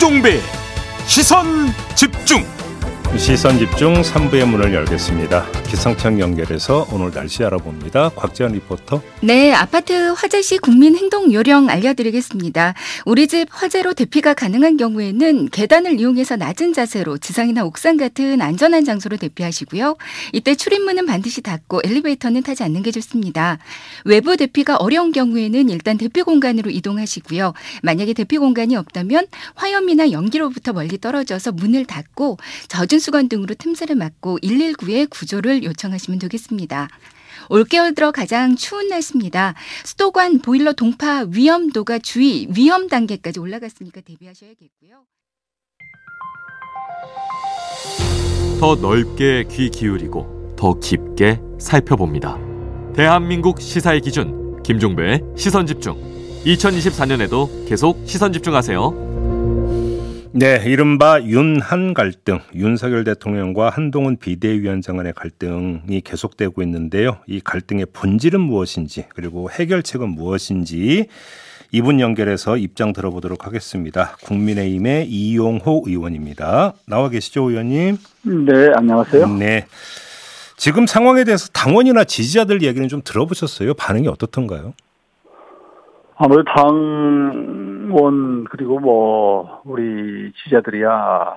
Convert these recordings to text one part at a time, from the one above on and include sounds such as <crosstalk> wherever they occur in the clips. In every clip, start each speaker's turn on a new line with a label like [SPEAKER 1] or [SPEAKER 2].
[SPEAKER 1] 김종배 시선 집중
[SPEAKER 2] 시선 집중 3부의 문을 열겠습니다. 기상청 연결해서 오늘 날씨 알아봅니다. 곽지연 리포터.
[SPEAKER 3] 네, 아파트 화재 시 국민 행동 요령 알려드리겠습니다. 우리 집 화재로 대피가 가능한 경우에는 계단을 이용해서 낮은 자세로 지상이나 옥상 같은 안전한 장소로 대피하시고요. 이때 출입문은 반드시 닫고 엘리베이터는 타지 않는 게 좋습니다. 외부 대피가 어려운 경우에는 일단 대피 공간으로 이동하시고요. 만약에 대피 공간이 없다면 화염이나 연기로부터 멀리 떨어져서 문을 닫고 젖은 수건 등으로 틈새를 막고 119에 구조를 요청하시면 되겠습니다. 올겨울 들어 가장 추운 날씨입니다. 수도관 보일러 동파 위험도가 주의 위험 단계까지 올라갔으니까 대비하셔야겠고요.
[SPEAKER 4] 더 넓게 귀 기울이고 더 깊게 살펴봅니다. 대한민국 시사의 기준 김종배의 시선 집중. 2024년에도 계속 시선 집중하세요.
[SPEAKER 2] 네, 이른바 윤한 갈등, 윤석열 대통령과 한동훈 비대위원장 간의 갈등이 계속되고 있는데요. 이 갈등의 본질은 무엇인지 그리고 해결책은 무엇인지 이분 연결해서 입장 들어보도록 하겠습니다. 국민의힘의 이용호 의원입니다. 나와 계시죠, 의원님?
[SPEAKER 5] 네, 안녕하세요.
[SPEAKER 2] 네. 지금 상황에 대해서 당원이나 지지자들 얘기는 좀 들어보셨어요? 반응이 어떻던가요?
[SPEAKER 5] 아무래도 당 원 그리고 뭐 우리 지자들이야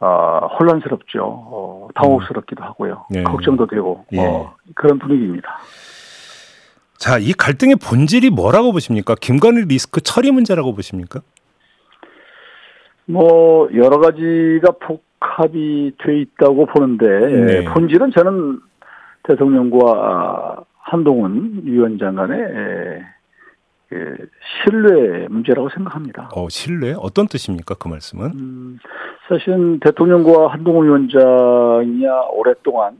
[SPEAKER 5] 어, 혼란스럽죠. 어, 당혹스럽기도 하고요.
[SPEAKER 2] 네.
[SPEAKER 5] 걱정도 되고
[SPEAKER 2] 예.
[SPEAKER 5] 어, 그런 분위기입니다.
[SPEAKER 2] 자, 이 갈등의 본질이 뭐라고 보십니까? 김건희 리스크 처리 문제라고 보십니까?
[SPEAKER 5] 뭐 여러 가지가 복합이 돼 있다고 보는데
[SPEAKER 2] 네.
[SPEAKER 5] 본질은 저는 대통령과 한동훈 위원장 간의 에, 그 신뢰 문제라고 생각합니다.
[SPEAKER 2] 어, 신뢰? 어떤 뜻입니까? 그 말씀은?
[SPEAKER 5] 음, 사실은 대통령과 한동훈 위원장이야 오랫동안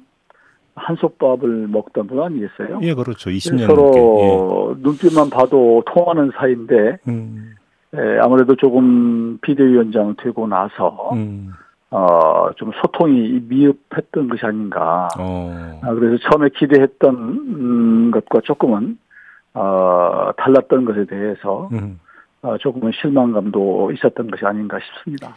[SPEAKER 5] 한솥밥을 먹던 분 아니겠어요?
[SPEAKER 2] 예, 그렇죠. 20년
[SPEAKER 5] 서로
[SPEAKER 2] 넘게.
[SPEAKER 5] 눈빛만 봐도 통하는 사이인데
[SPEAKER 2] 예. 음,
[SPEAKER 5] 에, 아무래도 조금 비대위원장 되고 나서
[SPEAKER 2] 음,
[SPEAKER 5] 어, 좀 소통이 미흡했던 것이 아닌가.
[SPEAKER 2] 어,
[SPEAKER 5] 아, 그래서 처음에 기대했던 음, 것과 조금은 어, 달랐던 것에 대해서
[SPEAKER 2] 음.
[SPEAKER 5] 어, 조금은 실망감도 있었던 것이 아닌가 싶습니다.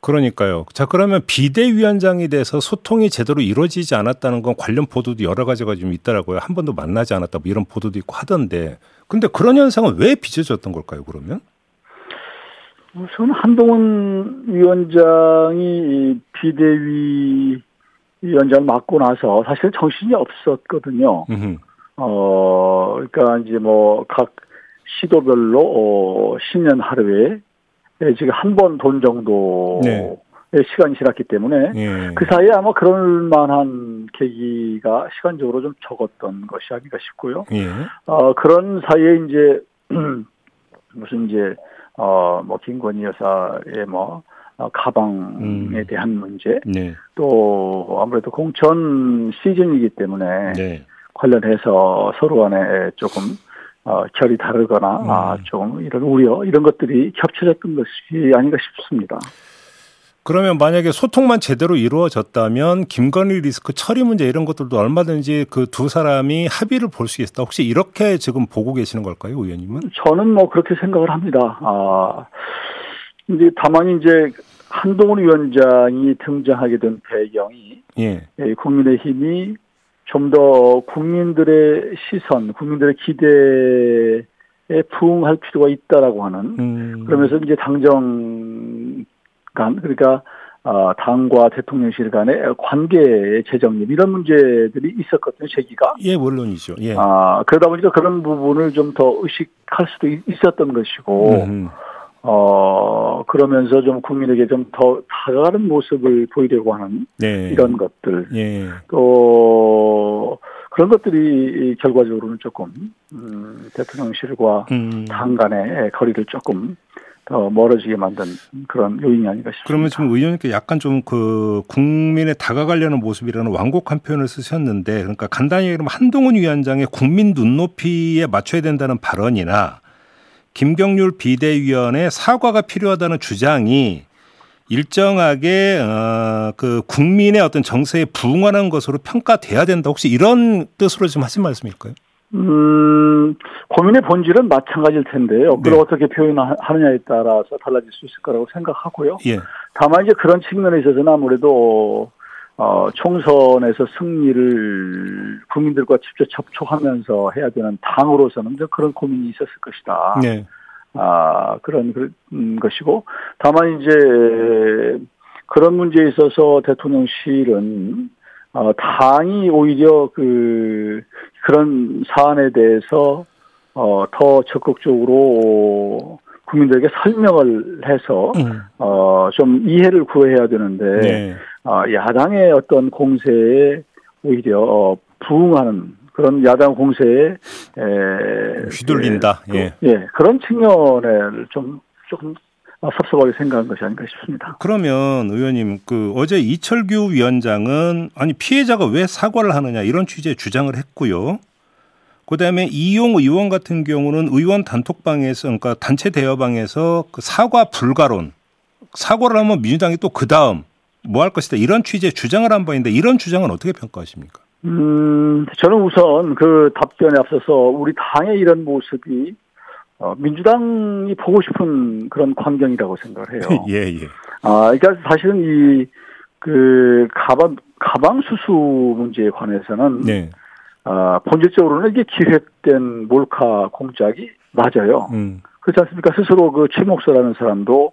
[SPEAKER 2] 그러니까요. 자, 그러면 비대위원장에 대해서 소통이 제대로 이루어지지 않았다는 건 관련 보도도 여러 가지가 좀 있더라고요. 한 번도 만나지 않았다 뭐 이런 보도도 있고 하던데. 근데 그런 현상은 왜 빚어졌던 걸까요, 그러면?
[SPEAKER 5] 우선 한동훈 위원장이 이 비대위 위원장을 맡고 나서 사실 정신이 없었거든요.
[SPEAKER 2] 음흠.
[SPEAKER 5] 어, 그러니까 이제 뭐 각 시도별로 어, 신년 하루에 예, 지금 한 번 돈 정도의
[SPEAKER 2] 네.
[SPEAKER 5] 시간이 지났기 때문에
[SPEAKER 2] 예.
[SPEAKER 5] 그 사이에 아마 그럴 만한 계기가 시간적으로 좀 적었던 것이 아닌가 싶고요.
[SPEAKER 2] 예.
[SPEAKER 5] 어, 그런 사이에 이제, <clears throat> 무슨 이제, 어, 뭐, 김건희 여사의 뭐, 어, 가방에
[SPEAKER 2] 음.
[SPEAKER 5] 대한 문제,
[SPEAKER 2] 네.
[SPEAKER 5] 또 아무래도 공천 시즌이기 때문에
[SPEAKER 2] 네.
[SPEAKER 5] 관련해서 서로 간에 조금, 어, 결이 다르거나, 아,
[SPEAKER 2] 음.
[SPEAKER 5] 좀 이런 우려, 이런 것들이 겹쳐졌던 것이 아닌가 싶습니다.
[SPEAKER 2] 그러면 만약에 소통만 제대로 이루어졌다면 김건희 리스크 처리 문제 이런 것들도 얼마든지 그 두 사람이 합의를 볼 수 있다. 혹시 이렇게 지금 보고 계시는 걸까요, 의원님은?
[SPEAKER 5] 저는 뭐 그렇게 생각을 합니다. 아, 이제 다만 이제 한동훈 위원장이 등장하게 된 배경이
[SPEAKER 2] 예.
[SPEAKER 5] 예, 국민의힘이 좀 더 국민들의 시선, 국민들의 기대에 부응할 필요가 있다라고 하는
[SPEAKER 2] 음.
[SPEAKER 5] 그러면서 이제 당정 간 그러니까 아, 당과 대통령실 간의 관계 재정립 이런 문제들이 있었거든요, 제기가.
[SPEAKER 2] 예, 물론이죠. 예.
[SPEAKER 5] 아, 그러다 보니까 그런 부분을 좀 더 의식할 수도 있- 있었던 것이고,
[SPEAKER 2] 음.
[SPEAKER 5] 어, 그러면서 좀 국민에게 좀 더 다가가는 모습을 보이려고 하는
[SPEAKER 2] 네.
[SPEAKER 5] 이런 것들.
[SPEAKER 2] 예.
[SPEAKER 5] 또, 그런 것들이 결과적으로는 조금, 음, 대통령실과
[SPEAKER 2] 음.
[SPEAKER 5] 당 간의 거리를 조금 더 멀어지게 만든 그런 요인이 아닌가 싶습니다.
[SPEAKER 2] 그러면 지금 의원님께 약간 좀 그 국민에 다가가려는 모습이라는 완곡한 표현을 쓰셨는데 그러니까 간단히 얘기하면 한동훈 위원장의 국민 눈높이에 맞춰야 된다는 발언이나 김경률 비대위원의 사과가 필요하다는 주장이 일정하게 어, 그 국민의 어떤 정세에 부응하는 것으로 평가돼야 된다. 혹시 이런 뜻으로 좀 하신 말씀일까요?
[SPEAKER 5] 음, 고민의 본질은 마찬가지일 텐데요. 그걸
[SPEAKER 2] 네.
[SPEAKER 5] 어떻게 표현하느냐에 따라서 달라질 수 있을 거라고 생각하고요.
[SPEAKER 2] 예.
[SPEAKER 5] 다만 이제 그런 측면에 있어서는 아무래도 어, 총선에서 승리를 국민들과 직접 접촉하면서 해야 되는 당으로서는 그런 고민이 있었을 것이다.
[SPEAKER 2] 네.
[SPEAKER 5] 아, 그런 그- 음, 것이고, 다만 이제 그런 문제에 있어서 대통령실은 어, 당이 오히려 그 그런 사안에 대해서 어, 더 적극적으로 국민들에게 설명을 해서
[SPEAKER 2] 음.
[SPEAKER 5] 어, 좀 이해를 구해야 되는데
[SPEAKER 2] 네.
[SPEAKER 5] 어, 야당의 어떤 공세에 오히려 어, 부응하는 그런 야당 공세에 에,
[SPEAKER 2] 휘둘린다.
[SPEAKER 5] 그,
[SPEAKER 2] 예.
[SPEAKER 5] 예, 그런 측면을 좀 조금 섭섭하게 생각한 것이 아닌가 싶습니다.
[SPEAKER 2] 그러면 의원님 그 어제 이철규 위원장은 아니 피해자가 왜 사과를 하느냐 이런 취지의 주장을 했고요. 그다음에 이용 의원 같은 경우는 의원 단톡방에서 그러니까 단체 대화방에서 그 사과 불가론 사과를 하면 민주당이 또 그 다음 뭐 할 것이다 이런 취지의 주장을 한 바인데 이런 주장은 어떻게 평가하십니까?
[SPEAKER 5] 음, 저는 우선 그 답변에 앞서서 우리 당의 이런 모습이 어, 민주당이 보고 싶은 그런 광경이라고 생각을 해요. <laughs>
[SPEAKER 2] 예 예.
[SPEAKER 5] 아, 그러니까 사실은 이, 그, 가방, 가방 수수 문제에 관해서는,
[SPEAKER 2] 네.
[SPEAKER 5] 아, 본질적으로는 이게 기획된 몰카 공작이 맞아요.
[SPEAKER 2] 음.
[SPEAKER 5] 그렇지 않습니까? 스스로 그 최목서라는 사람도,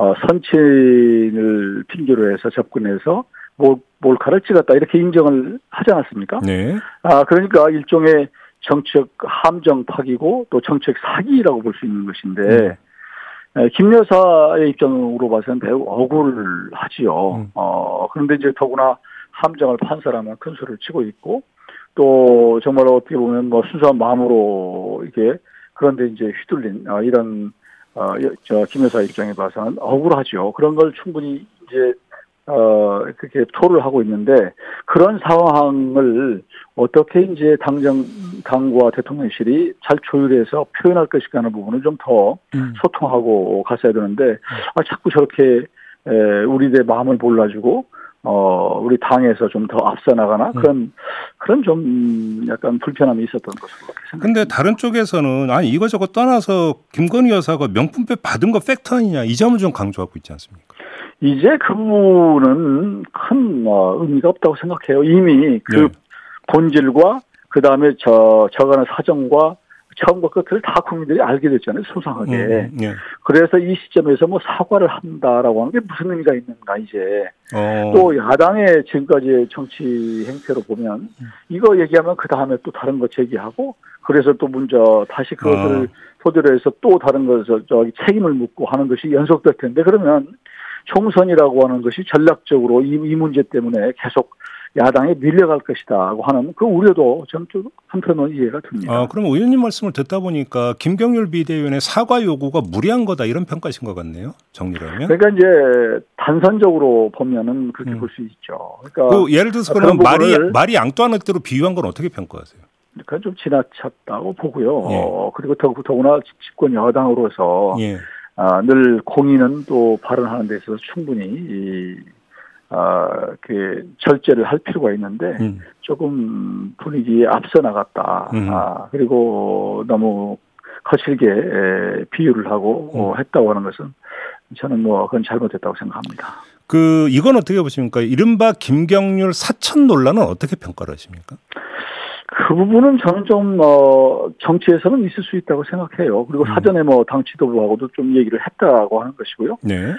[SPEAKER 5] 어, 선친을 핑계로 해서 접근해서 몰, 몰카를 찍었다. 이렇게 인정을 하지 않았습니까?
[SPEAKER 2] 네.
[SPEAKER 5] 아, 그러니까 일종의 정책 함정 파기고 또 정책 사기라고 볼 수 있는 것인데, 에, 김 여사의 입장으로 봐서는 매우 억울하지요.
[SPEAKER 2] 음.
[SPEAKER 5] 어, 그런데 이제 더구나 함정을 판 사람은 큰 소리를 치고 있고, 또 정말 어떻게 보면 뭐 순수한 마음으로 이게 그런데 이제 휘둘린 어, 이런 어, 여- 저김 여사 입장에 봐서는 억울하죠. 그런 걸 충분히 이제 어, 그렇게 토를 하고 있는데, 그런 상황을 어떻게 이제 당정, 당과 대통령실이 잘 조율해서 표현할 것인가 하는 부분은 좀더
[SPEAKER 2] 음.
[SPEAKER 5] 소통하고 갔어야 되는데, 아, 자꾸 저렇게, 에, 우리의 마음을 몰라주고, 어, 우리 당에서 좀 더 앞서 나가나? 그런, 그런 좀, 음, 약간 불편함이 있었던 것으로 그렇게 생각합니다.
[SPEAKER 2] 근데 다른 쪽에서는 아니 이거저거 떠나서 김건희 여사가 명품백 받은 거 팩트 아니냐 이 점을 좀 강조하고 있지 않습니까?
[SPEAKER 5] 이제 그 부분은 큰 어, 의미가 없다고 생각해요. 이미 그
[SPEAKER 2] 네.
[SPEAKER 5] 본질과 그 다음에 저 저간의 사정과 처음과 끝을 다 국민들이 알게 됐잖아요. 소상하게.
[SPEAKER 2] 음, 예.
[SPEAKER 5] 그래서 이 시점에서 뭐 사과를 한다라고 하는 게 무슨 의미가 있는가 이제
[SPEAKER 2] 어.
[SPEAKER 5] 또 야당의 지금까지의 정치 행태로 보면
[SPEAKER 2] 음.
[SPEAKER 5] 이거 얘기하면 그 다음에 또 다른 거 제기하고 그래서 또 먼저 다시 그것을
[SPEAKER 2] 아.
[SPEAKER 5] 토대로 해서 또 다른 것을 저기 책임을 묻고 하는 것이 연속될 텐데 그러면 총선이라고 하는 것이 전략적으로 이, 이 문제 때문에 계속 야당에 밀려갈 것이다고 하는 그 우려도 저는 좀 한편으로 이해가 됩니다.
[SPEAKER 2] 아, 그럼 의원님 말씀을 듣다 보니까 김경률 비대위원의 사과 요구가 무리한 거다 이런 평가신 것 같네요. 정리를 하면.
[SPEAKER 5] 그러니까 이제 단선적으로 보면은 그렇게
[SPEAKER 2] 음.
[SPEAKER 5] 볼수 있죠. 그러니까
[SPEAKER 2] 그 예를 들어서
[SPEAKER 5] 그런
[SPEAKER 2] 그럼 말이 말이 앙뚜아네트로 비유한 건 어떻게 평가하세요?
[SPEAKER 5] 그건 좀 지나쳤다고 보고요.
[SPEAKER 2] 예.
[SPEAKER 5] 어, 그리고 더, 더구나 집권 여당으로서
[SPEAKER 2] 예.
[SPEAKER 5] 아, 늘 공인은 또 발언하는 데 있어서 충분히 이, 아, 그 절제를 할 필요가 있는데
[SPEAKER 2] 음.
[SPEAKER 5] 조금 분위기에 앞서 나갔다.
[SPEAKER 2] 음.
[SPEAKER 5] 아, 그리고 너무 거칠게 에, 비유를 하고
[SPEAKER 2] 음.
[SPEAKER 5] 어, 했다고 하는 것은 저는 뭐 그건 잘못했다고 생각합니다.
[SPEAKER 2] 그 이건 어떻게 보십니까? 이른바 김경률 사천 논란은 어떻게 평가를 하십니까?
[SPEAKER 5] 그 부분은 저는 좀, 어, 정치에서는 있을 수 있다고 생각해요. 그리고
[SPEAKER 2] 음.
[SPEAKER 5] 사전에 뭐 당 지도부하고도 좀 얘기를 했다고 하는 것이고요.
[SPEAKER 2] 네.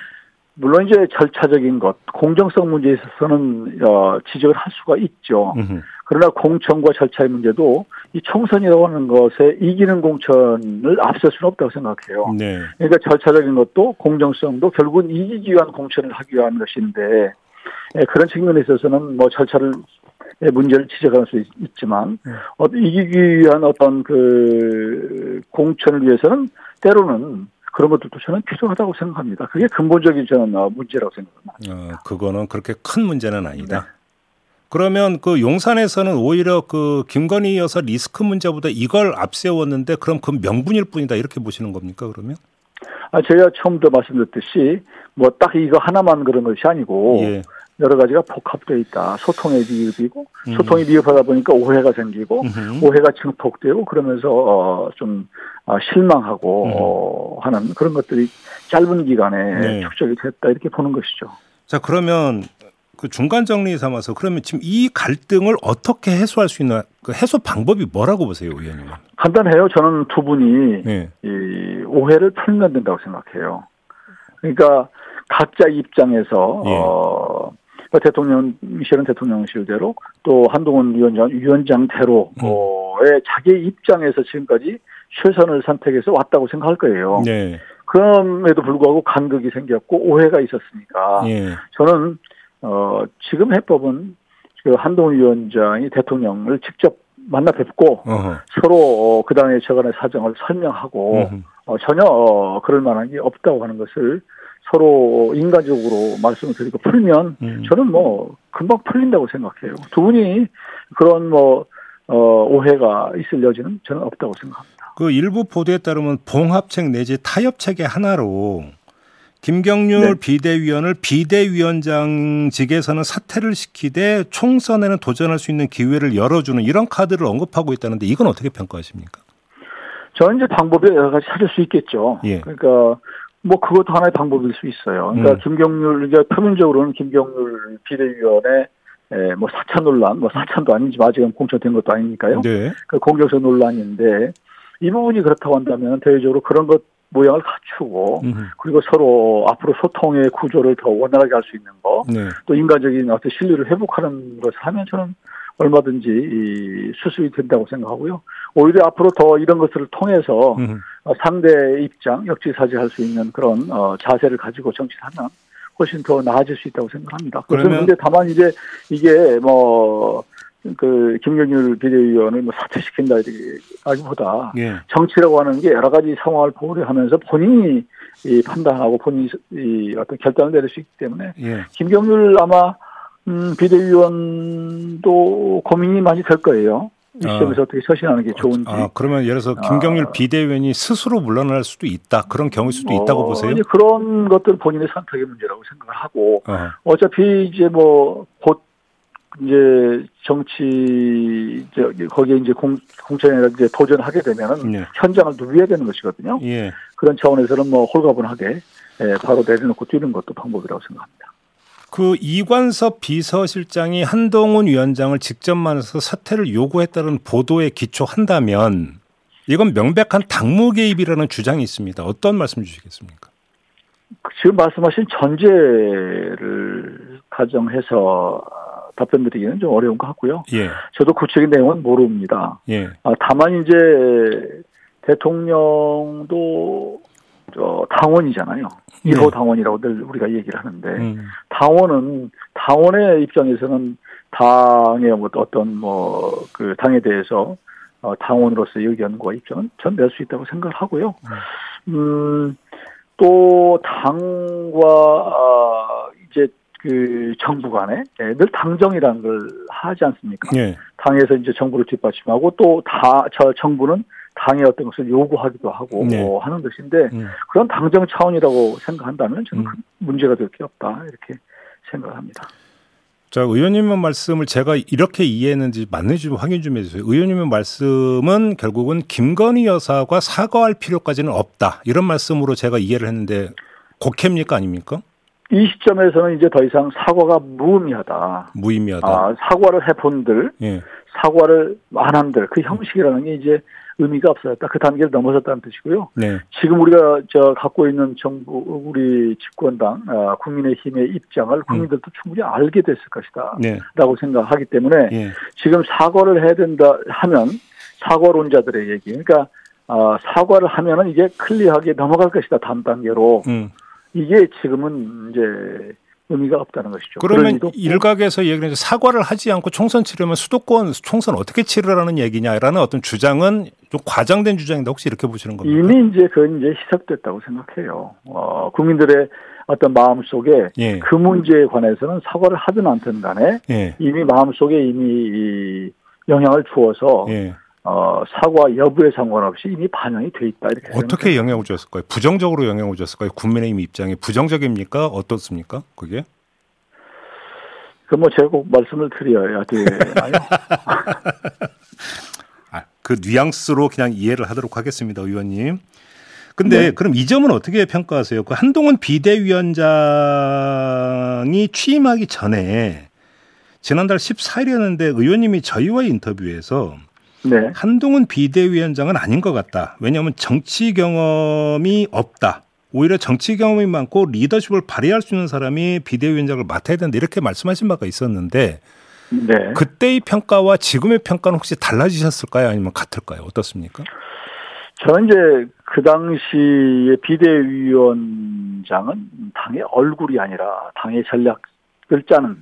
[SPEAKER 5] 물론 이제 절차적인 것, 공정성 문제에 있어서는, 어, 지적을 할 수가 있죠.
[SPEAKER 2] 음흠.
[SPEAKER 5] 그러나 공천과 절차의 문제도 이 총선이라고 하는 것에 이기는 공천을 앞설 수는 없다고 생각해요.
[SPEAKER 2] 네.
[SPEAKER 5] 그러니까 절차적인 것도 공정성도 결국은 이기기 위한 공천을 하기 위한 것인데 예, 그런 측면에 있어서는 뭐 절차를 의 문제를 지적할 수 있, 지만
[SPEAKER 2] 음.
[SPEAKER 5] 어, 이기기 위한 어떤 그 공천을 위해서는 때로는 그런 것들도 저는 필요하다고 생각합니다. 그게 근본적인 저는 어, 문제라고 생각합니다.
[SPEAKER 2] 어, 그거는 그렇게 큰 문제는 아니다. 그러면 그 용산에서는 오히려 그 김건희 여사 리스크 문제보다 이걸 앞세웠는데 그럼 그 명분일 뿐이다 이렇게 보시는 겁니까 그러면?
[SPEAKER 5] 아, 제가 처음부터 말씀드렸듯이 뭐 딱 이거 하나만 그런 것이 아니고
[SPEAKER 2] 예.
[SPEAKER 5] 여러 가지가 복합되어 있다. 소통의 미흡이고
[SPEAKER 2] 음.
[SPEAKER 5] 소통이 미흡하다 보니까 오해가 생기고. 오해가 증폭되고 그러면서 어, 좀 아, 실망하고
[SPEAKER 2] 음.
[SPEAKER 5] 어, 하는 그런 것들이 짧은 기간에
[SPEAKER 2] 네.
[SPEAKER 5] 축적이 됐다 이렇게 보는 것이죠.
[SPEAKER 2] 자 그러면 그 중간 정리 삼아서 그러면 지금 이 갈등을 어떻게 해소할 수 있나 그 해소 방법이 뭐라고 보세요, 의원님은?
[SPEAKER 5] 간단해요. 저는 두 분이
[SPEAKER 2] 네.
[SPEAKER 5] 이 오해를 풀면 된다고 생각해요. 그러니까 각자 입장에서
[SPEAKER 2] 예.
[SPEAKER 5] 어 대통령실은 대통령실대로 또 한동훈 위원장 위원장대로의 자기 입장에서 지금까지 최선을 선택해서 왔다고 생각할 거예요.
[SPEAKER 2] 네.
[SPEAKER 5] 그럼에도 불구하고 간극이 생겼고 오해가 있었으니까
[SPEAKER 2] 예.
[SPEAKER 5] 저는 어 지금 해법은 그 한동훈 위원장이 대통령을 직접 만나 뵙고
[SPEAKER 2] 어허.
[SPEAKER 5] 서로 어, 그당의 저간의 사정을 설명하고. 어, 전혀 어, 그럴 만한 게 없다고 하는 것을 서로 인간적으로 말씀을 드리고 풀면
[SPEAKER 2] 음.
[SPEAKER 5] 저는 뭐 금방 풀린다고 생각해요. 두 분이 그런 뭐 어, 오해가 있을 여지는 저는 없다고 생각합니다.
[SPEAKER 2] 그 일부 보도에 따르면 봉합책 내지 타협책의 하나로 김경률
[SPEAKER 5] 네.
[SPEAKER 2] 비대위원을 비대위원장직에서는 사퇴를 시키되 총선에는 도전할 수 있는 기회를 열어주는 이런 카드를 언급하고 있다는데 이건 어떻게 평가하십니까?
[SPEAKER 5] 저는 이제 방법이 여러 가지 찾을 수 있겠죠.
[SPEAKER 2] 예.
[SPEAKER 5] 그러니까 뭐 그것도 하나의 방법일 수 있어요. 그러니까
[SPEAKER 2] 음.
[SPEAKER 5] 김경률 이제 표면적으로는 김경률 비대위원회 에, 뭐 사찬 논란, 뭐 사찬도 아닌지만 아직은 공천된 것도 아니니까요.
[SPEAKER 2] 네.
[SPEAKER 5] 그 공격성 논란인데 이 부분이 그렇다고 한다면 대외적으로 그런 것 모양을 갖추고. 그리고 서로 앞으로 소통의 구조를 더 원활하게 할 수 있는 거,
[SPEAKER 2] 네.
[SPEAKER 5] 또 인간적인 어떤 신뢰를 회복하는 것을 하면 저는 얼마든지 이 수습이 된다고 생각하고요. 오히려 앞으로 더 이런 것들을 통해서. 어, 상대의 입장, 역지사지할 수 있는 그런 어, 자세를 가지고 정치하면 훨씬 더 나아질 수 있다고 생각합니다. 그런데 다만 이제 이게 뭐, 그, 김경률 비대위원을 뭐 사퇴시킨다, 이라기보다
[SPEAKER 2] 예.
[SPEAKER 5] 정치라고 하는 게 여러 가지 상황을 고려하면서 본인이 이 판단하고 본인이 이 어떤 결단을 내릴 수 있기 때문에
[SPEAKER 2] 예.
[SPEAKER 5] 김경률 아마 음, 비대위원도 고민이 많이 될 거예요. 이
[SPEAKER 2] 아.
[SPEAKER 5] 시점에서 어 떻게 처신하는 게 좋은지.
[SPEAKER 2] 아, 그러면 예를 들어서 김경률
[SPEAKER 5] 아.
[SPEAKER 2] 비대위원이 스스로 물러날 수도 있다. 그런 경우일 수도 있다고
[SPEAKER 5] 어,
[SPEAKER 2] 보세요?
[SPEAKER 5] 이제 그런 것들 본인의 선택의 문제라고 생각을 하고
[SPEAKER 2] 어.
[SPEAKER 5] 어차피 이제 뭐 곧 이제 정치 이제 거기에 이제 공 공천에 이제 도전하게 되면은
[SPEAKER 2] 네.
[SPEAKER 5] 현장을 누벼야 되는 것이거든요.
[SPEAKER 2] 예.
[SPEAKER 5] 그런 차원에서는 뭐 홀가분하게 예, 바로 내려놓고 뛰는 것도 방법이라고 생각합니다.
[SPEAKER 2] 그 이관섭 비서실장이 한동훈 위원장을 직접 만나서 사퇴를 요구했다는 보도에 기초한다면 이건 명백한 당무 개입이라는 주장이 있습니다. 어떤 말씀 주시겠습니까?
[SPEAKER 5] 지금 말씀하신 전제를 가정해서 답변드리기는 좀 어려운 것 같고요.
[SPEAKER 2] 예.
[SPEAKER 5] 저도 구체적인 내용은 모릅니다.
[SPEAKER 2] 예.
[SPEAKER 5] 아, 다만 이제 대통령도 저 당원이잖아요.
[SPEAKER 2] 네.
[SPEAKER 5] 1호 당원이라고 늘 우리가 얘기를 하는데
[SPEAKER 2] 음.
[SPEAKER 5] 당원은 당원의 입장에서는 당의 뭐 어떤 뭐 그 당에 대해서 어, 당원으로서의 의견과 입장은 전 낼 수 있다고 생각을 하고요. 음, 또 당과 어, 이제 그 정부 간에 예, 늘 당정이라는 걸 하지 않습니까?
[SPEAKER 2] 예.
[SPEAKER 5] 당에서 이제 정부를 뒷받침하고 또 다 저 정부는 당의 어떤 것을 요구하기도 하고
[SPEAKER 2] 네.
[SPEAKER 5] 뭐 하는 것인데
[SPEAKER 2] 음.
[SPEAKER 5] 그런 당정 차원이라고 생각한다면 저는
[SPEAKER 2] 음.
[SPEAKER 5] 큰 문제가 될 게 없다 이렇게 생각합니다.
[SPEAKER 2] 자, 의원님의 말씀을 제가 이렇게 이해했는지 맞는지 좀 확인 좀 해주세요. 의원님의 말씀은 결국은 김건희 여사가 사과할 필요까지는 없다. 이런 말씀으로 제가 이해를 했는데 곡해입니까 아닙니까?
[SPEAKER 5] 이 시점에서는 이제 더 이상 사과가 무의미하다.
[SPEAKER 2] 무의미하다.
[SPEAKER 5] 아, 사과를 해본들,
[SPEAKER 2] 예.
[SPEAKER 5] 사과를 안 한들 그 형식이라는 게 이제 의미가 없어졌다. 그 단계를 넘어섰다는 뜻이고요.
[SPEAKER 2] 네.
[SPEAKER 5] 지금 우리가 저 갖고 있는 정부 우리 집권당 아, 국민의힘의 입장을 국민들도 충분히 알게 됐을 것이다.
[SPEAKER 2] 네.
[SPEAKER 5] 라고 생각하기 때문에
[SPEAKER 2] 예.
[SPEAKER 5] 지금 사과를 해야 된다 하면 사과론자들의 얘기. 그러니까 아, 사과를 하면은 이게 클리어하게 넘어갈 것이다 다음 단계로
[SPEAKER 2] 음.
[SPEAKER 5] 이게 지금은 이제 의미가 없다는 것이죠.
[SPEAKER 2] 그러면
[SPEAKER 5] 없고
[SPEAKER 2] 일각에서 얘기는 사과를 하지 않고 총선 치르면 수도권 총선 어떻게 치르라는 얘기냐라는 어떤 주장은 좀 과장된 주장인데 혹시 이렇게 보시는 겁니까?
[SPEAKER 5] 이미 이제 그건 이제 시작됐다고 생각해요. 어, 국민들의 어떤 마음 속에
[SPEAKER 2] 예.
[SPEAKER 5] 그 문제에 관해서는 사과를 하든 않든 간에
[SPEAKER 2] 예.
[SPEAKER 5] 이미 마음 속에 이미 이 영향을 주어서
[SPEAKER 2] 예.
[SPEAKER 5] 어, 사과 여부에 상관없이 이미 반영이 돼 있다 이렇게
[SPEAKER 2] 어떻게 영향을 줬을까요? 부정적으로 영향을 줬을까요? 국민의힘 입장이 부정적입니까? 어떻습니까? 그게?
[SPEAKER 5] 그뭐 제가 꼭 말씀을 드려야 되나요? <laughs>
[SPEAKER 2] 아, 그 뉘앙스로 그냥 이해를 하도록 하겠습니다, 의원님. 근데
[SPEAKER 5] 네.
[SPEAKER 2] 그럼 이 점은 어떻게 평가하세요? 그 한동훈 비대위원장이 취임하기 전에 지난달 14일이었는데 의원님이 저희와 인터뷰에서
[SPEAKER 5] 네.
[SPEAKER 2] 한동훈 비대위원장은 아닌 것 같다. 왜냐하면 정치 경험이 없다. 오히려 정치 경험이 많고 리더십을 발휘할 수 있는 사람이 비대위원장을 맡아야 된다. 이렇게 말씀하신 바가 있었는데
[SPEAKER 5] 네.
[SPEAKER 2] 그때의 평가와 지금의 평가는 혹시 달라지셨을까요? 아니면 같을까요? 어떻습니까?
[SPEAKER 5] 저는 이제 그 당시에 비대위원장은 당의 얼굴이 아니라 당의 전략을 짜는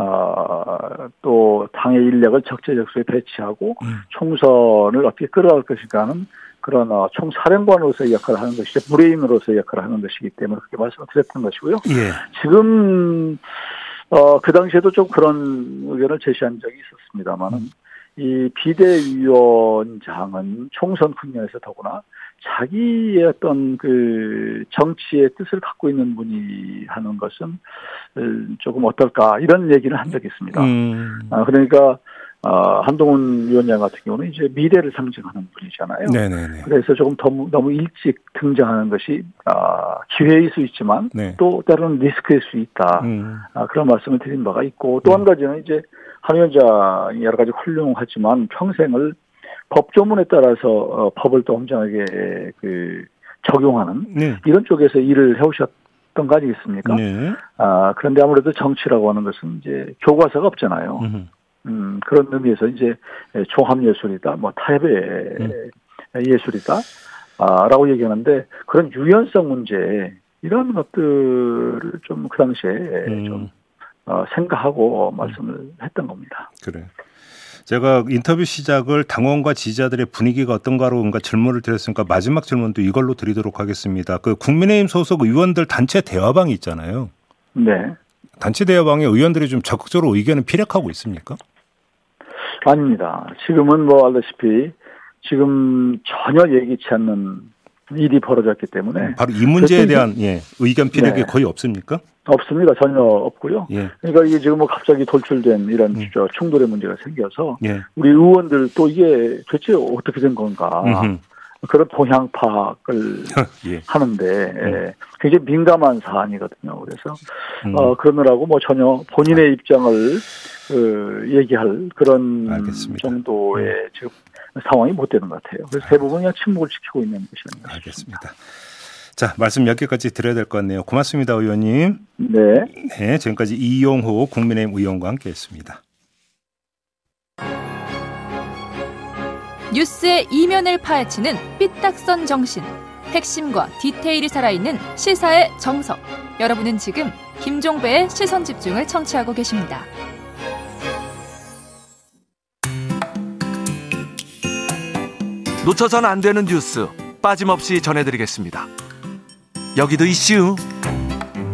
[SPEAKER 5] 어, 또 당의 인력을 적재적소에 배치하고
[SPEAKER 2] 음.
[SPEAKER 5] 총선을 어떻게 끌어갈 것인가는 그런 어, 총사령관으로서의 역할을 하는 것이죠. 브레인으로서의 역할을 하는 것이기 때문에 그렇게 말씀을 드렸던 것이고요.
[SPEAKER 2] 예.
[SPEAKER 5] 지금 어, 그 당시에도 좀 그런 의견을 제시한 적이 있었습니다만은 이 비대위원장은 총선 국면에서 더구나 자기의 어떤 그 정치의 뜻을 갖고 있는 분이 하는 것은 음, 조금 어떨까 이런 얘기를 한 적이 있습니다.
[SPEAKER 2] 음.
[SPEAKER 5] 아, 그러니까 아, 한동훈 위원장 같은 경우는 이제 미래를 상징하는 분이잖아요.
[SPEAKER 2] 네네네.
[SPEAKER 5] 그래서 조금 너무, 너무 일찍 등장하는 것이 아, 기회일 수 있지만
[SPEAKER 2] 네.
[SPEAKER 5] 또 때로는 리스크일 수 있다.
[SPEAKER 2] 음.
[SPEAKER 5] 아, 그런 말씀을 드린 바가 있고 또한 가지는 이제 한 위원장이 여러 가지 훌륭하지만 평생을 법조문에 따라서 어, 법을 또 엄정하게 그 적용하는
[SPEAKER 2] 네.
[SPEAKER 5] 이런 쪽에서 일을 해오셨던 거 아니겠습니까?
[SPEAKER 2] 네.
[SPEAKER 5] 아, 그런데 아무래도 정치라고 하는 것은 이제 교과서가 없잖아요.
[SPEAKER 2] 음.
[SPEAKER 5] 음, 그런 의미에서 이제 종합 예술이다, 뭐 타협의
[SPEAKER 2] 음.
[SPEAKER 5] 예술이다, 아, 라고 얘기하는데 그런 유연성 문제, 이런 것들을 좀 그 당시에 좀
[SPEAKER 2] 음.
[SPEAKER 5] 어, 생각하고 말씀을 했던 겁니다.
[SPEAKER 2] 그래. 제가 인터뷰 시작을 당원과 지지자들의 분위기가 어떤가로 뭔가 질문을 드렸으니까 마지막 질문도 이걸로 드리도록 하겠습니다. 그 국민의힘 소속 의원들 단체 대화방이 있잖아요.
[SPEAKER 5] 네.
[SPEAKER 2] 단체 대화방에 의원들이 좀 적극적으로 의견을 피력하고 있습니까?
[SPEAKER 5] 아닙니다. 지금은 뭐 알다시피 지금 전혀 예기치 않는 일이 벌어졌기 때문에
[SPEAKER 2] 바로 이 문제에 대한 예, 의견 피력이
[SPEAKER 5] 네.
[SPEAKER 2] 거의 없습니까?
[SPEAKER 5] 없습니다. 전혀 없고요.
[SPEAKER 2] 예.
[SPEAKER 5] 그러니까 이게 지금 뭐 갑자기 돌출된 이런
[SPEAKER 2] 음.
[SPEAKER 5] 저 충돌의 문제가 생겨서
[SPEAKER 2] 예.
[SPEAKER 5] 우리 의원들 또 이게 대체 어떻게 된 건가
[SPEAKER 2] 음흠.
[SPEAKER 5] 그런 동향 파악을 <laughs>
[SPEAKER 2] 예.
[SPEAKER 5] 하는데 예, 굉장히 민감한 사안이거든요. 그래서
[SPEAKER 2] 음.
[SPEAKER 5] 어, 그러느라고 뭐 전혀 본인의 입장을 그, 얘기할 그런
[SPEAKER 2] 알겠습니다. 음.
[SPEAKER 5] 정도의 지금 상황이 못 되는 것 같아요. 그래서 대부분 그냥 침묵을 지키고 있는 것이 아닌가 싶습니다.
[SPEAKER 2] 알겠습니다. 자, 말씀 몇 개까지 드려야 될 것 같네요. 고맙습니다, 의원님.
[SPEAKER 5] 네.
[SPEAKER 2] 네, 지금까지 이용호 국민의힘 의원과 함께했습니다.
[SPEAKER 6] 뉴스의 이면을 파헤치는 삐딱선 정신. 핵심과 디테일이 살아있는 시사의 정석. 여러분은 지금 김종배의 시선 집중을 청취하고 계십니다.
[SPEAKER 1] 놓쳐선 안 되는 뉴스 빠짐없이 전해드리겠습니다. 여기도 이슈.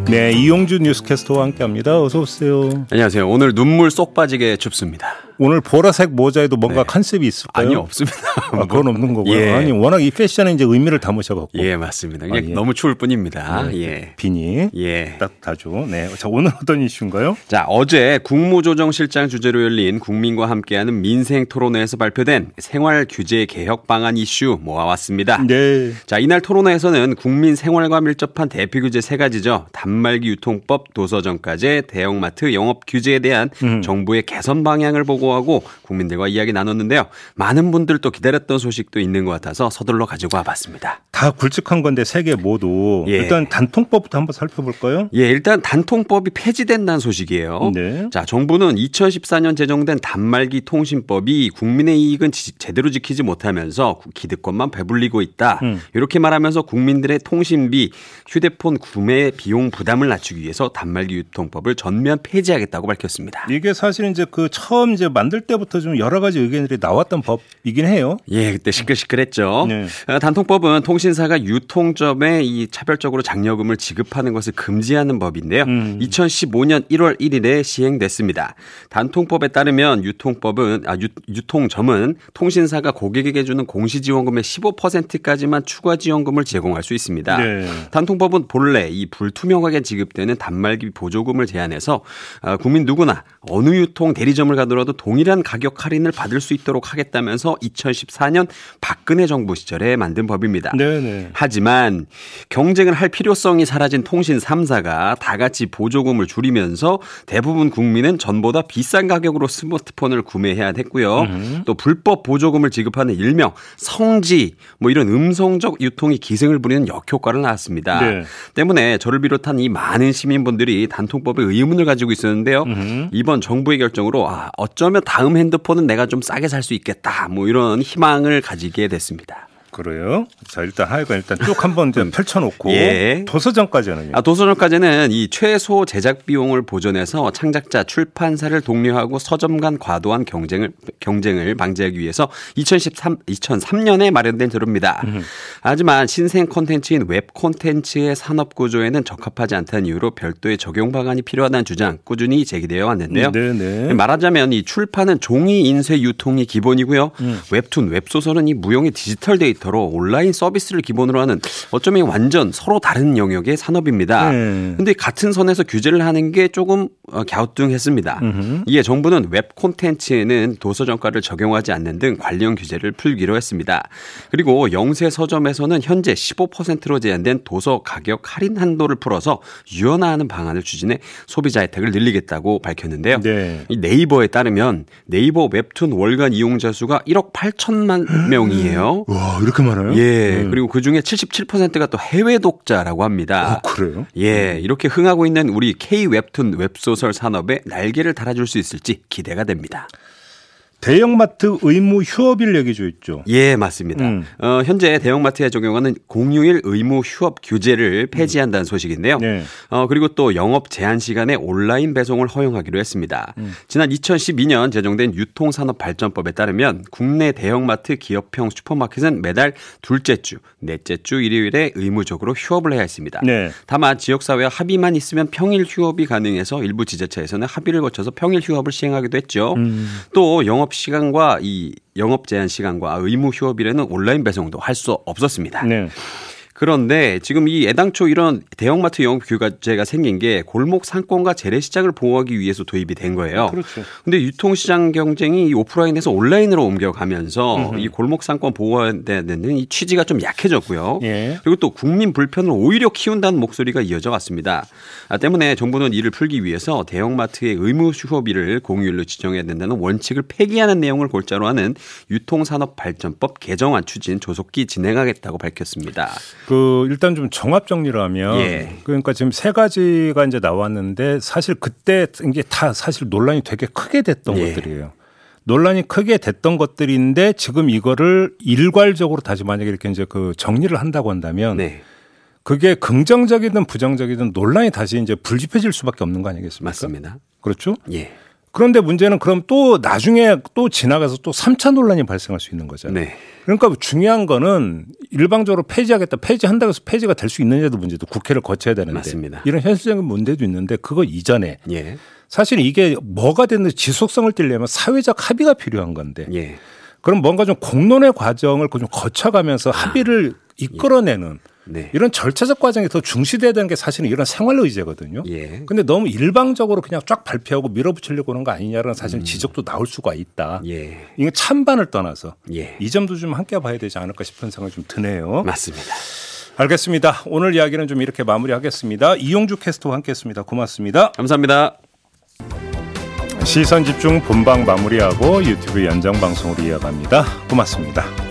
[SPEAKER 2] 네, 이용주 뉴스캐스터와 함께합니다. 어서 오세요.
[SPEAKER 7] 안녕하세요. 오늘 눈물 쏙 빠지게 춥습니다.
[SPEAKER 2] 오늘 보라색 모자에도 뭔가
[SPEAKER 7] 네.
[SPEAKER 2] 컨셉이 있을까요?
[SPEAKER 7] 아니요, 없습니다.
[SPEAKER 2] 아, 그건 없는 거고요.
[SPEAKER 7] 예.
[SPEAKER 2] 아니 워낙 이 패션에 이제 의미를 담으셔갖고
[SPEAKER 7] 예, 맞습니다. 그냥
[SPEAKER 2] 아, 예.
[SPEAKER 7] 너무 추울 뿐입니다.
[SPEAKER 2] 네,
[SPEAKER 7] 예.
[SPEAKER 2] 비니
[SPEAKER 7] 예.
[SPEAKER 2] 따뜻하죠. 네, 자 오늘 어떤 이슈인가요?
[SPEAKER 7] 자, 어제 국무조정실장 주재로 열린 국민과 함께하는 민생 토론회에서 발표된 생활 규제 개혁 방안 이슈 모아왔습니다.
[SPEAKER 2] 네,
[SPEAKER 7] 자, 이날 토론회에서는 국민 생활과 밀접한 대표 규제 세 가지죠. 단말기 유통법, 도서정가제, 대형마트 영업 규제에 대한
[SPEAKER 2] 음.
[SPEAKER 7] 정부의 개선 방향을 보고 하고 국민들과 이야기 나눴는데요. 많은 분들 또 기다렸던 소식도 있는 것 같아서 서둘러 가지고 와봤습니다.
[SPEAKER 2] 다 굵직한 건데 세 개 모두
[SPEAKER 7] 예.
[SPEAKER 2] 일단 단통법부터 한번 살펴볼까요?
[SPEAKER 7] 예, 일단 단통법이 폐지된다는 소식이에요.
[SPEAKER 2] 네.
[SPEAKER 7] 자, 정부는 2014년 제정된 단말기 통신법이 국민의 이익은 지- 제대로 지키지 못하면서 기득권만 배불리고 있다.
[SPEAKER 2] 음.
[SPEAKER 7] 이렇게 말하면서 국민들의 통신비, 휴대폰 구매 비용 부담을 낮추기 위해서 단말기 유통법을 전면 폐지하겠다고 밝혔습니다.
[SPEAKER 2] 이게 사실 이제 그 처음 이제 만들 때부터 좀 여러 가지 의견들이 나왔던 법이긴 해요.
[SPEAKER 7] 예, 그때 시끌시끌했죠.
[SPEAKER 2] 네.
[SPEAKER 7] 어, 단통법은 통신사가 유통점에 이 차별적으로 장려금을 지급하는 것을 금지하는 법인데요.
[SPEAKER 2] 음.
[SPEAKER 7] 2015년 1월 1일에 시행됐습니다. 단통법에 따르면 유통법은 아 유, 유통점은 통신사가 고객에게 주는 공시지원금의 15%까지만 추가 지원금을 제공할 수 있습니다.
[SPEAKER 2] 네.
[SPEAKER 7] 단통법은 본래 이 불투명하게 지급되는 단말기 보조금을 제한해서 아, 국민 누구나 어느 유통 대리점을 가더라도 동일한 가격 할인을 받을 수 있도록 하겠다면서 2014년 박근혜 정부 시절에 만든 법입니다.
[SPEAKER 2] 네네.
[SPEAKER 7] 하지만 경쟁을 할 필요성이 사라진 통신 3사가 다 같이 보조금을 줄이면서 대부분 국민은 전보다 비싼 가격으로 스마트폰을 구매해야 됐고요. 또 불법 보조금을 지급하는 일명 성지 뭐 이런 음성적 유통이 기승을 부리는 역효과를 낳았습니다.
[SPEAKER 2] 네.
[SPEAKER 7] 때문에 저를 비롯한 이 많은 시민분들이 단통법에 의문을 가지고 있었는데요. 이번 정부의 결정으로 아, 어쩌면 다음 핸드폰은 내가 좀 싸게 살 수 있겠다. 뭐 이런 희망을 가지게 됐습니다.
[SPEAKER 2] 그래요? 자 일단 하여간 일단 쭉 한번 좀 펼쳐놓고
[SPEAKER 7] 예.
[SPEAKER 2] 도서전까지는요.
[SPEAKER 7] 아, 도서전까지는 이 최소 제작 비용을 보존해서 창작자, 출판사를 독려하고 서점 간 과도한 경쟁을 경쟁을 방지하기 위해서 2013 2003년에 마련된 제도입니다. 하지만 신생 콘텐츠인 웹 콘텐츠의 산업 구조에는 적합하지 않다는 이유로 별도의 적용 방안이 필요하다는 주장 꾸준히 제기되어 왔는데요.
[SPEAKER 2] 네네.
[SPEAKER 7] 말하자면 이 출판은 종이 인쇄 유통이 기본이고요. 웹툰, 웹소설은 이 무형의 디지털 데이터로 온라인 서비스를 기본으로 하는 어쩌면 완전 서로 다른 영역의 산업입니다.
[SPEAKER 2] 네.
[SPEAKER 7] 근데 같은 선에서 규제를 하는 게 조금 어, 갸우뚱했습니다. 이에 정부는 웹 콘텐츠에는 도서 정가를 적용하지 않는 등 관련 규제를 풀기로 했습니다. 그리고 영세 서점에서는 현재 15%로 제한된 도서 가격 할인 한도를 풀어서 유연화하는 방안을 추진해 소비자 혜택을 늘리겠다고 밝혔는데요.
[SPEAKER 2] 네.
[SPEAKER 7] 이 네이버에 따르면 네이버 웹툰 월간 이용자 수가 1억 8천만 명이에요. <gasps>
[SPEAKER 2] 와 이렇게 많아요?
[SPEAKER 7] 예.
[SPEAKER 2] 네.
[SPEAKER 7] 그리고 그 중에 77%가 또 해외 독자라고 합니다.
[SPEAKER 2] 어, 그래요?
[SPEAKER 7] 예. 이렇게 흥하고 있는 우리 K 웹툰 웹소설 산업에 날개를 달아줄 수 있을지 기대가 됩니다.
[SPEAKER 2] 대형마트 의무 휴업일 얘기 좀 있죠.
[SPEAKER 7] 예, 맞습니다.
[SPEAKER 2] 음.
[SPEAKER 7] 어, 현재 대형마트에 적용하는 공휴일 의무 휴업 규제를 폐지한다는 소식인데요.
[SPEAKER 2] 네.
[SPEAKER 7] 어, 그리고 또 영업 제한 시간에 온라인 배송을 허용하기로 했습니다.
[SPEAKER 2] 음.
[SPEAKER 7] 지난 2012년 제정된 유통산업발전법에 따르면 국내 대형마트 기업형 슈퍼마켓은 매달 둘째 주, 넷째 주 일요일에 의무적으로 휴업을 해야 했습니다.
[SPEAKER 2] 네.
[SPEAKER 7] 다만 지역사회와 합의만 있으면 평일 휴업이 가능해서 일부 지자체에서는 합의를 거쳐서 평일 휴업을 시행하기도 했죠.
[SPEAKER 2] 음.
[SPEAKER 7] 또 영업 시간과 이 영업 제한 시간과 의무 휴업일에는 온라인 배송도 할 수 없었습니다.
[SPEAKER 2] 네.
[SPEAKER 7] 그런데 지금 이 애당초 이런 대형마트 영업 규제가 생긴 게 골목 상권과 재래시장을 보호하기 위해서 도입이 된 거예요.
[SPEAKER 2] 그렇죠.
[SPEAKER 7] 근데 유통시장 경쟁이 이 오프라인에서 온라인으로 옮겨가면서 이 골목 상권 보호하는 이 취지가 좀 약해졌고요.
[SPEAKER 2] 예.
[SPEAKER 7] 그리고 또 국민 불편을 오히려 키운다는 목소리가 이어져 왔습니다. 아, 때문에 정부는 이를 풀기 위해서 대형마트의 의무 휴업일을 공휴일로 지정해야 된다는 원칙을 폐기하는 내용을 골자로 하는 유통산업발전법 개정안 추진 조속히 진행하겠다고 밝혔습니다.
[SPEAKER 2] 그 일단 좀 종합 정리를 하면
[SPEAKER 7] 예.
[SPEAKER 2] 그러니까 지금 세 가지가 이제 나왔는데 사실 그때 이게 다 사실 논란이 되게 크게 됐던
[SPEAKER 7] 예.
[SPEAKER 2] 것들이에요. 논란이 크게 됐던 것들인데 지금 이거를 일괄적으로 다시 만약에 이렇게 이제 그 정리를 한다고 한다면
[SPEAKER 7] 네,
[SPEAKER 2] 그게 긍정적이든 부정적이든 논란이 다시 이제 불집혀질 수밖에 없는 거 아니겠습니까?
[SPEAKER 7] 맞습니다.
[SPEAKER 2] 그렇죠?
[SPEAKER 7] 예.
[SPEAKER 2] 그런데 문제는 그럼 또 나중에 또 지나가서 또 3차 논란이 발생할 수 있는 거잖아요.
[SPEAKER 7] 네.
[SPEAKER 2] 그러니까 중요한 거는 일방적으로 폐지하겠다, 폐지한다고 해서 폐지가 될 수 있느냐도 문제도 국회를 거쳐야 되는데
[SPEAKER 7] 맞습니다.
[SPEAKER 2] 이런 현실적인 문제도 있는데 그거 이전에
[SPEAKER 7] 예.
[SPEAKER 2] 사실 이게 뭐가 됐는지 지속성을 띠려면 사회적 합의가 필요한 건데
[SPEAKER 7] 예.
[SPEAKER 2] 그럼 뭔가 좀 공론의 과정을 좀 거쳐가면서 합의를 이끌어내는
[SPEAKER 7] 네.
[SPEAKER 2] 이런 절차적 과정이 더 중시돼야 되는 게 사실은 이런 생활 의제거든요.
[SPEAKER 7] 예.
[SPEAKER 2] 근데 너무 일방적으로 그냥 쫙 발표하고 밀어붙이려고 하는 거 아니냐라는 사실 지적도 나올 수가 있다.
[SPEAKER 7] 음. 예.
[SPEAKER 2] 이게 찬반을 떠나서
[SPEAKER 7] 예.
[SPEAKER 2] 이 점도 좀 함께 봐야 되지 않을까 싶은 생각이 좀 드네요.
[SPEAKER 7] 맞습니다.
[SPEAKER 2] 알겠습니다. 오늘 이야기는 좀 이렇게 마무리하겠습니다. 이용주 캐스터와 함께했습니다. 고맙습니다.
[SPEAKER 7] 감사합니다.
[SPEAKER 2] 시선 집중 본방 마무리하고 유튜브 연장 방송으로 이어갑니다. 고맙습니다.